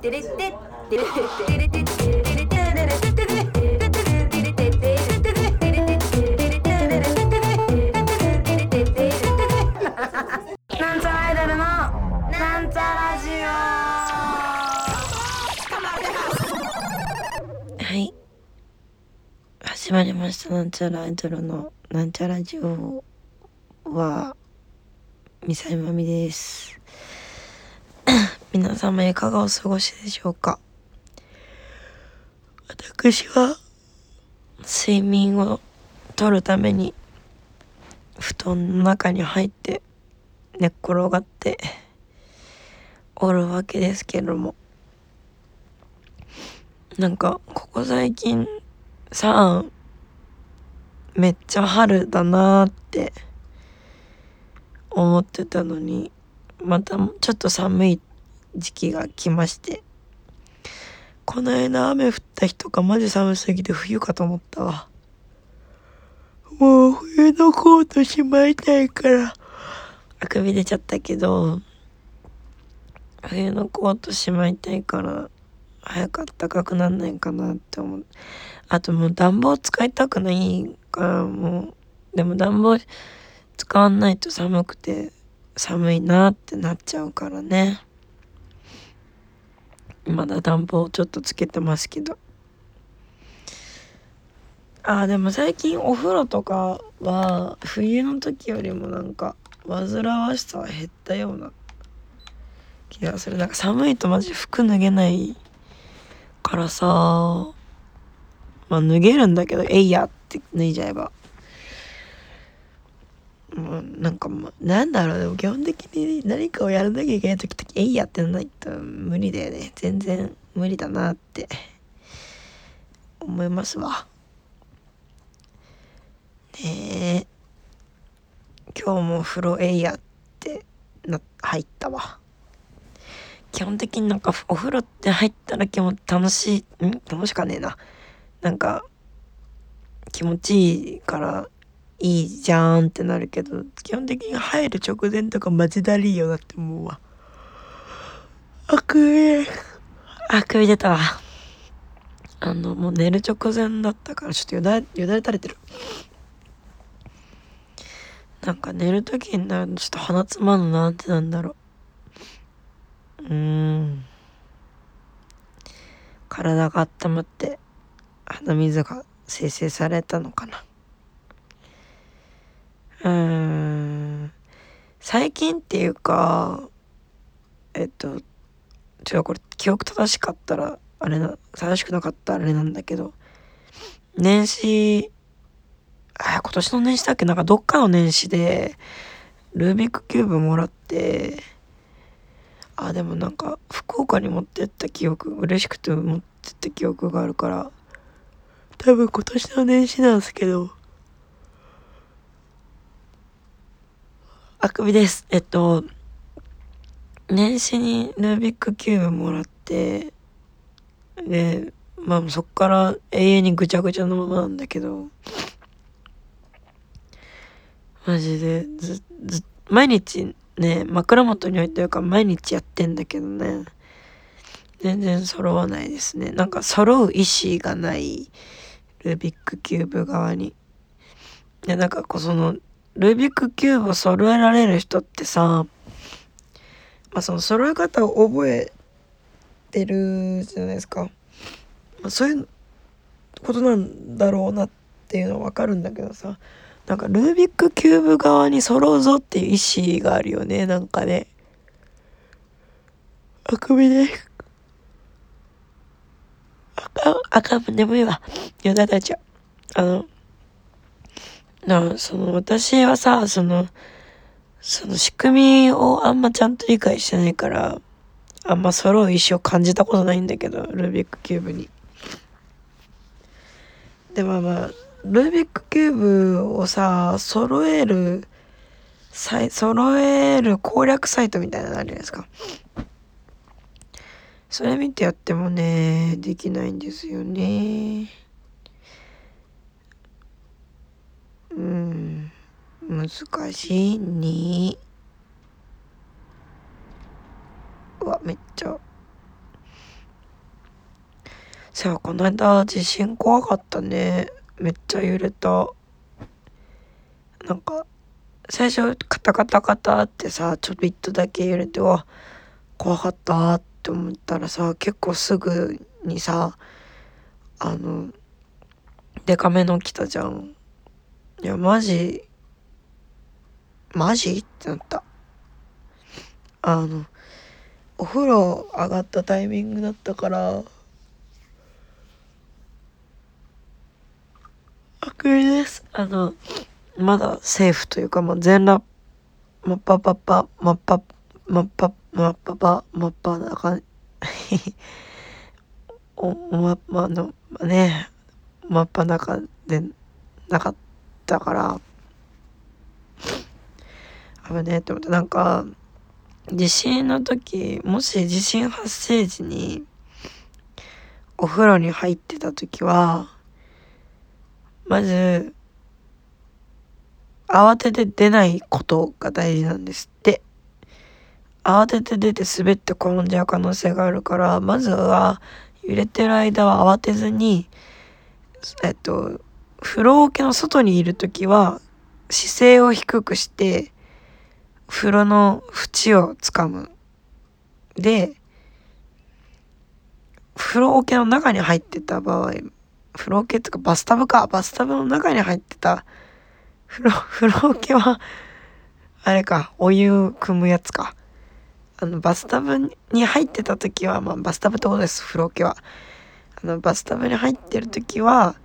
テレテテレテレテテレテレテテテテテレテなんちゃらアイドルのなんちゃラジはい。始まりました。なんちゃらアイドルのなんちゃらジオは、ミサイマミです。皆様いかがお過ごしでしょうか。私は、睡眠をとるために、布団の中に入って、寝っ転がって、おるわけですけども、なんかここ最近さあめっちゃ春だなーって思ってたのにまたちょっと寒いって時期が来ましてこの間雨降った日とかマジ寒すぎて冬かと思ったわ。もう冬のコートしまいたいからあくび出ちゃったけど冬のコートしまいたいから早く暖かくなんないかなって思う。あともう暖房使いたくないからもうでも暖房使わないと寒くて寒いなってなっちゃうからね。まだ暖房ちょっとつけてますけど。あーでも最近お風呂とかは冬の時よりもなんか煩わしさは減ったような気がする。なんか寒いとマジ服脱げないからさまあ脱げるんだけどえいやって脱いじゃえば。もうなんかまあなんだろうでも基本的に何かをやらなきゃいけない時ってえいやってないと無理だよね全然無理だなって思いますわねえ今日も風呂えいやってな入ったわ基本的になんかお風呂って入ったら気も楽しいん？楽しかねえな。なんか気持ちいいからいいじゃんってなるけど基本的に入る直前とかマジだりーよなって思うわ。あくびあくび出たわ。あのもう寝る直前だったからちょっとよだよだれ垂れてる。なんか寝る時になるとちょっと鼻つまんのなんてなんだろう。うーん。体が温まって鼻水が生成されたのかなうーん。最近っていうかえっとちょこれ記憶正しかったらあれな正しくなかったらあれなんだけど年始あ今年の年始だっけ？なんかどっかの年始でルービックキューブもらってあでもなんか福岡に持ってった記憶嬉しくて持ってった記憶があるから多分今年の年始なんですけどあくびです。えっと年始にルービックキューブもらってでまあそっから永遠にぐちゃぐちゃのままなんだけどマジでずず毎日ね枕元に置いてるから毎日やってんだけどね全然揃わないですね。なんか揃う意思がないルービックキューブ側に。でなんかこうそのルービックキューブを揃えられる人ってさまあその揃え方を覚えてるじゃないですか、まあ、そういうことなんだろうなっていうのはわかるんだけどさ。なんかルービックキューブ側に揃うぞっていう意思があるよねなんかね。あくびであかあかん。眠いわ。よだれちゃ。あのなその私はさそのその仕組みをあんまちゃんと理解してないからあんま揃う意思を感じたことないんだけどルービックキューブに。でもまあルービックキューブをさ揃えるさい揃える攻略サイトみたいなのあるじゃないですか。それ見てやってもねできないんですよね。うん。難しいに。うわめっちゃ。さあこの間地震怖かったね。めっちゃ揺れた。なんか最初カタカタカタってさちょびっとだけ揺れてわ怖かったって思ったらさ結構すぐにさあのデカめの来たじゃん。いやマジマジ？ってなった。あのお風呂上がったタイミングだったからあくびです。あのまだセーフというかまあ全裸。マッパパッパマッパマッパマッパパマッパな感じ。おままあのね真っ裸でなかった。から。危ねえって思ってなんか地震の時もし地震発生時にお風呂に入ってた時はまず慌てて出ないことが大事なんですって。慌てて出て滑って転んじゃう可能性があるからまずは揺れてる間は慌てずにえっと風呂桶の外にいる時は姿勢を低くして風呂の縁をつかむ。で風呂桶の中に入ってた場合風呂桶っていうかバスタブか。バスタブの中に入ってた風呂 風呂桶はあれかお湯汲むやつか。あのバスタブに入ってた時はまあバスタブってことです風呂桶は。あのバスタブに入ってる時は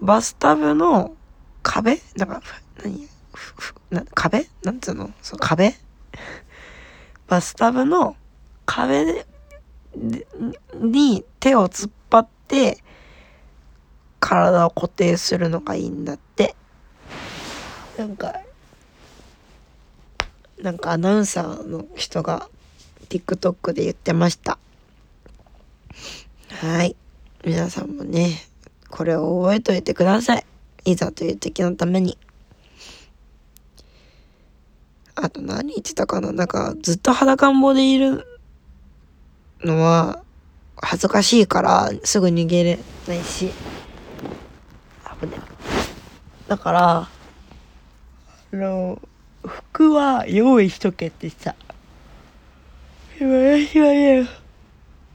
バスタブの壁？なんか何？な壁？なんつうの？そう壁？バスタブの壁でに手を突っ張って体を固定するのがいいんだって。なんかなんかアナウンサーの人が TikTok で言ってました。はい。皆さんもねこれを覚えといてください。いざという時のために。あと何言ってたかな。なんかずっと裸んぼでいるのは恥ずかしいからすぐ逃げれないし。危ねだからあの服は用意しとけってさ。私はね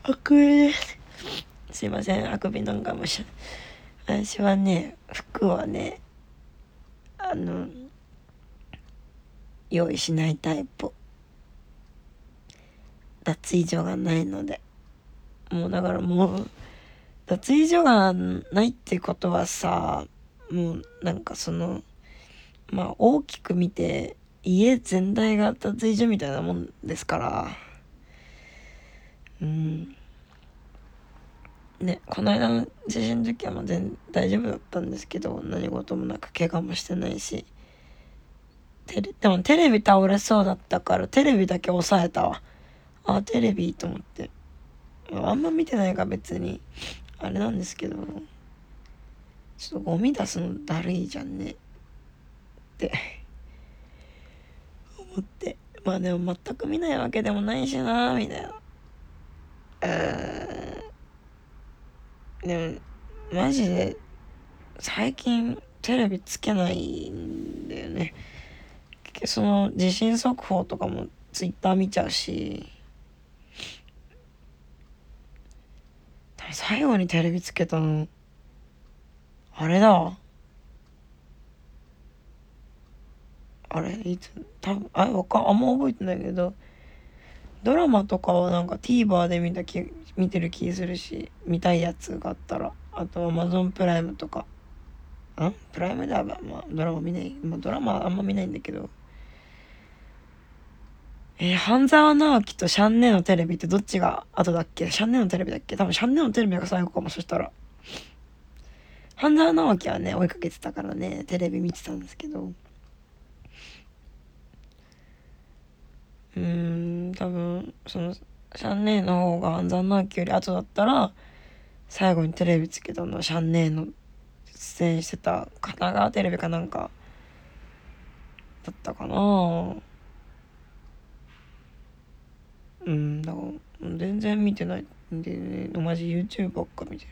あくびです。すいませんあくびなんかもし私はね服はねあの用意しないタイプ。脱衣所がないので。もうだからもう脱衣所がないってことはさもうなんかそのまあ大きく見て家全体が脱衣所みたいなもんですから。うん。ねこの間の地震の時はまあ全大丈夫だったんですけど何事もなく怪我もしてないし。テレでもテレビ倒れそうだったからテレビだけ抑えたわ。あテレビと思って。あんま見てないか別にあれなんですけどちょっとゴミ出すのだるいじゃんね。って。思って。まあでも全く見ないわけでもないしなみたいな。うん。でもマジで最近テレビつけないんだよね。その地震速報とかもツイッター見ちゃうし。最後にテレビつけたのあれだあれいつ多分あわかあんま覚えてないけどドラマとかはなんか TVer で見た気見てる気するし見たいやつがあったら。あと Amazon プライムとか。ん？プライムではまあドラマ見ない、まあ、ドラマあんま見ないんだけど。えー、半沢直樹とシャンネのテレビってどっちが後だっけ？シャンネのテレビだっけ？多分シャンネのテレビが最後かも、そしたら。半沢直樹はね、追いかけてたからね、テレビ見てたんですけど。うん、多分、その、シャンネーの方が半沢直樹より後だったら、最後にテレビつけたのはシャンネーの出演してた神奈川テレビかなんか、だったかな。うんだから全然見てないんでねマジ YouTube ばっか見てる。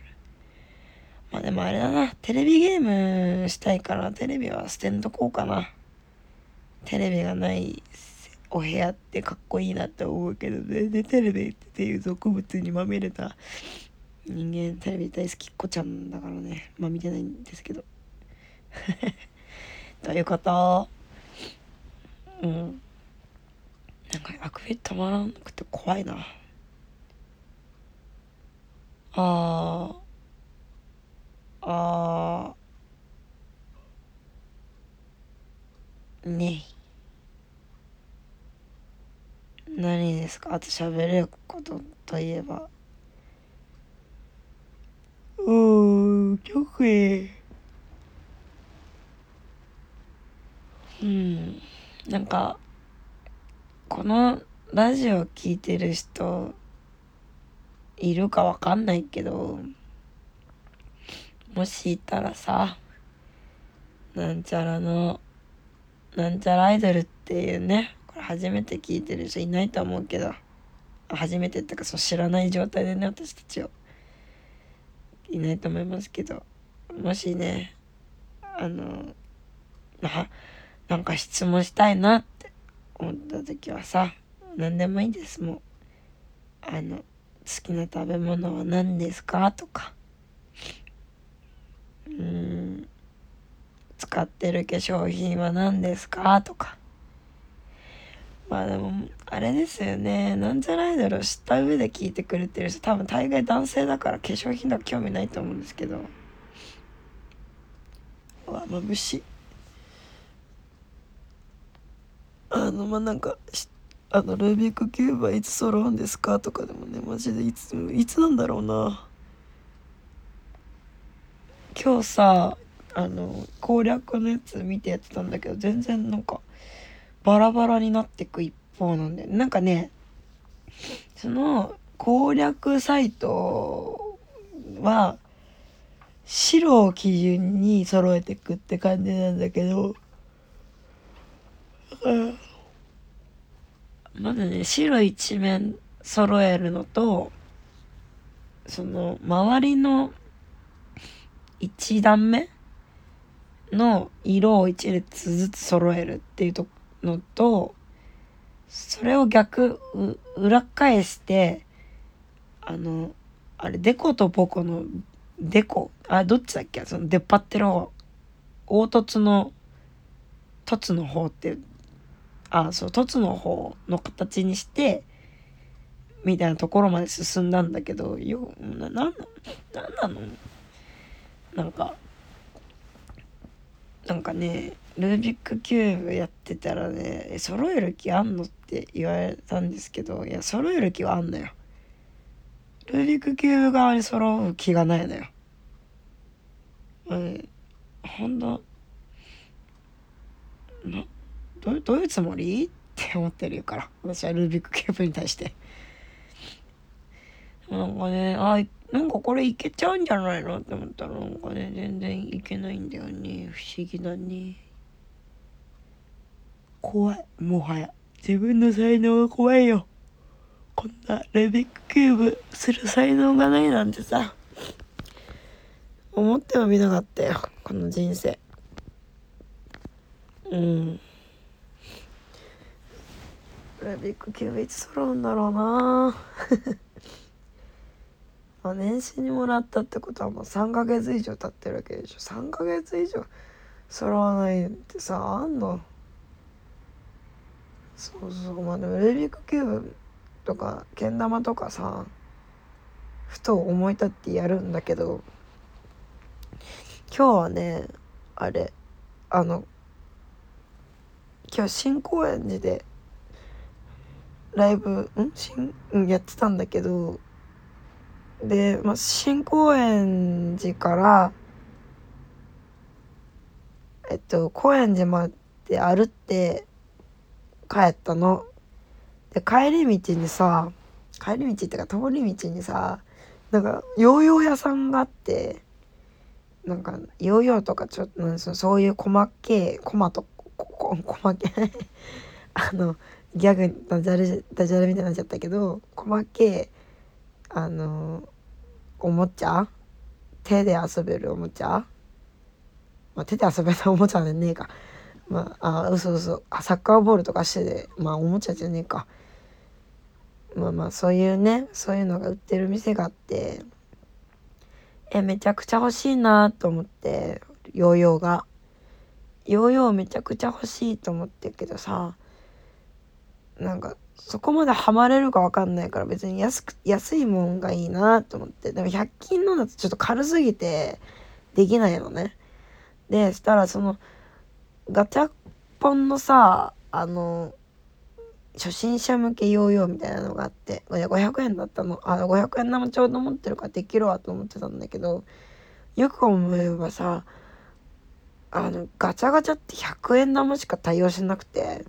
まあでもあれだなテレビゲームしたいからテレビは捨てんとこうかな。テレビがないお部屋ってかっこいいなって思うけど全然テレビっていう俗物にまみれた人間テレビ大好きっ子ちゃんだからね。まあ見てないんですけど。ということ。うん。なんかあくび止まらなくて怖いな。あー。あー。ね。何ですか？あと喋れることといえば。うーん曲。へうんなんかこのラジオ聞いてる人いるかわかんないけどもしいたらさなんちゃらのなんちゃらアイドルっていうね初めて聞いてる人いないと思うけど初めてってかそう知らない状態でね私たちを。いないと思いますけどもしねあのななんか質問したいなって思った時はさ何でもいいです。もうあの好きな食べ物は何ですかとか。うん使ってる化粧品は何ですかとか。まあでもあれですよね。なんじゃないだろう。知った上で聞いてくれてる人。多分大概男性だから化粧品とか興味ないと思うんですけど。うわ眩しいあのまあなんかあのルービックキューブはいつ揃うんですかとかでもねマジでいついつなんだろうな。今日さあの攻略のやつ見てやってたんだけど全然なんかバラバラになってく一方なんでなんかねその攻略サイトは白を基準に揃えていくって感じなんだけど、まずね白一面揃えるのとその周りの1段目の色を1列ずつ揃えるっていうとのとそれを逆裏返してあのあれデコとボコのデコあどっちだっけ？その出っ張ってる方。凹凸の凸の方ってあそう凸の方の形にしてみたいなところまで進んだんだけどよななんななんなの？なんかなんかねルービックキューブやってたらね揃える気あんのって言われたんですけどいや揃える気はあんのよ。ルービックキューブ側に揃う気がないのよ。うん。ほんとどどういうつもり？って思ってるから私はルービックキューブに対して。なんかねあなんかこれいけちゃうんじゃないの？って思ったらなんかね全然いけないんだよね。不思議だね。怖い。もはや自分の才能が怖いよ。こんなレビックキューブする才能がないなんてさ。思ってもみなかったよ。この人生。うん。レビックキューブいつ揃うんだろうな。まあ、年始にもらったってことはもう3ヶ月以上経ってるわけでしょ。3ヶ月以上揃わないってさあんの？そうそうまあでもルービックキューブとかけん玉とかさふと思い立ってやるんだけど今日はねあれあの今日新高円寺でライブん？新、ん、やってたんだけどで、まあ、新高円寺からえっと高円寺まで歩って帰ったの。で帰り道にさ帰り道っていうか通り道にさなんかヨーヨー屋さんがあってなんかヨーヨーとかちょっとなんそういう細けい細とここ細け あのギャグダジャレダジャレみたいになっちゃったけど細けいあのおもちゃ手で遊べるおもちゃまあ手で遊べたおもちゃじゃねえかまああ嘘嘘あサッカーボールとかしてでまあおもちゃじゃねえか。まあまあそういうねそういうのが売ってる店があってえめちゃくちゃ欲しいなと思ってヨーヨーが。ヨーヨーめちゃくちゃ欲しいと思ってるけどさなんかそこまでハマれるか分かんないから別に安く安いもんがいいなと思って。でも100均のだとちょっと軽すぎてできないのね。でしたらそのガチャポンのさあの初心者向けヨーヨーみたいなのがあって500円だったのあ500円玉ちょうど持ってるからできるわと思ってたんだけどよく思えばさあのガチャガチャって100円玉しか対応しなくて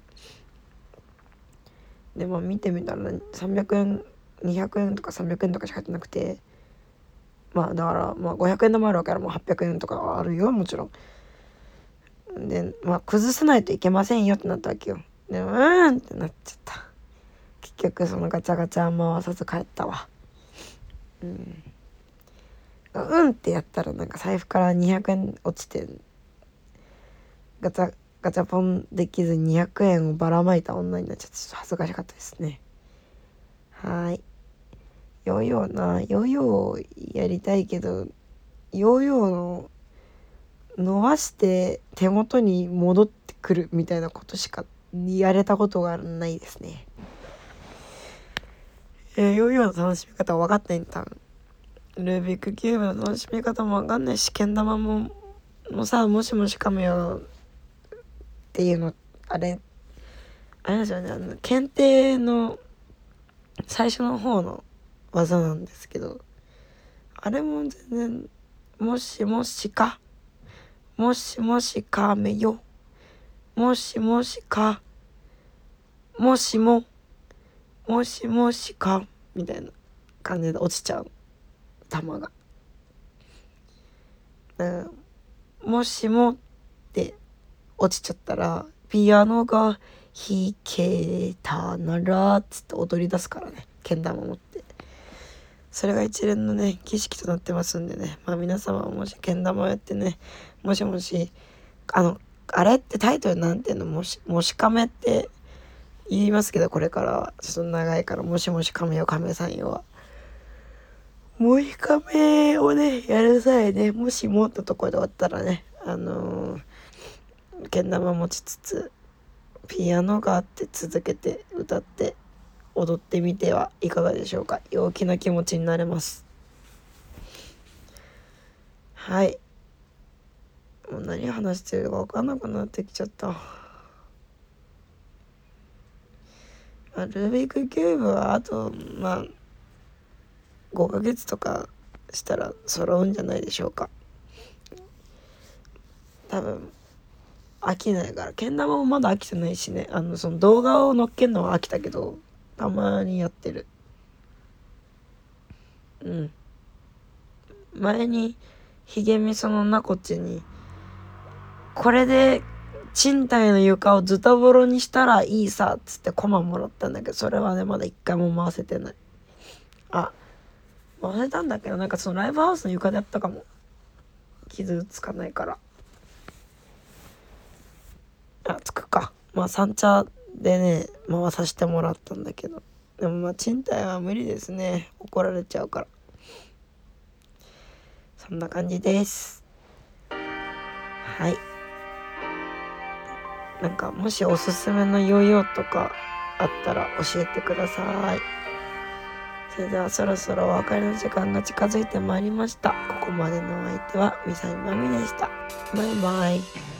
でまあ見てみたら300円200円とか300円とかしか入ってなくてまあだからまあ500円玉あるわけからもう800円とかあるよもちろん。でまあ崩さないといけませんよってなったわけよ。でうーんってなっちゃった。結局そのガチャガチャ回さず帰ったわ。うん。うんってやったらなんか財布から200円落ちてガチャガチャポンできず200円をばらまいた女になっちゃってちょっと恥ずかしかったですね。はい。ヨーヨーなヨーヨーやりたいけどヨーヨーの伸ばして手元に戻ってくるみたいなことしかやれたことがないですね。えー、ヨーヨーの楽しみ方分かってんたん。ルービックキューブの楽しみ方も分かんないし、けん玉も、もさ、もしもしかめよっていうの、あれ、あれですよね、あの、検定の最初の方の技なんですけど、あれも全然、もしもしか、もしもしかめよ。もしもしか、もしも、もしもしか、みたいな感じで落ちちゃう、玉が。うん、もしもって落ちちゃったら、ピアノが弾けたなら、つって踊り出すからね、けん玉持って。それが一連のね、儀式となってますんでね、まあ皆様もしけん玉をやってね、もしもし、あの、あれってタイトルなんていうの？もし、もし亀って言いますけど、これからは。ちょっと長いから、もしもし亀よ、亀さんよは。もし亀をね、やる際ね、もしもってとこで終わったらね、あのー、けん玉持ちつつ、ピアノがあって続けて歌って踊ってみてはいかがでしょうか？陽気な気持ちになれます。はい。もう何話してるか分かんなくなってきちゃった。まあ、ルービックキューブはあとまあ5ヶ月とかしたら揃うんじゃないでしょうか。多分飽きないから。けん玉もまだ飽きてないしね。あのその動画を載っけるのは飽きたけどたまにやってる。うん。前にひげみそのなこっちにこれで賃貸の床をズタボロにしたらいいさっつってコマもらったんだけどそれはねまだ一回も回せてない。あ回せたんだけどなんかそのライブハウスの床でやったかも。傷つかないから。あつくか。まあ三茶でね回させてもらったんだけど。でもまあ賃貸は無理ですね。怒られちゃうから。そんな感じです。はい。なんかもしおすすめのヨーヨーとかあったら教えてください。それではそろそろお別れの時間が近づいてまいりました。ここまでのお相手はみさみまみでした。バイバイ。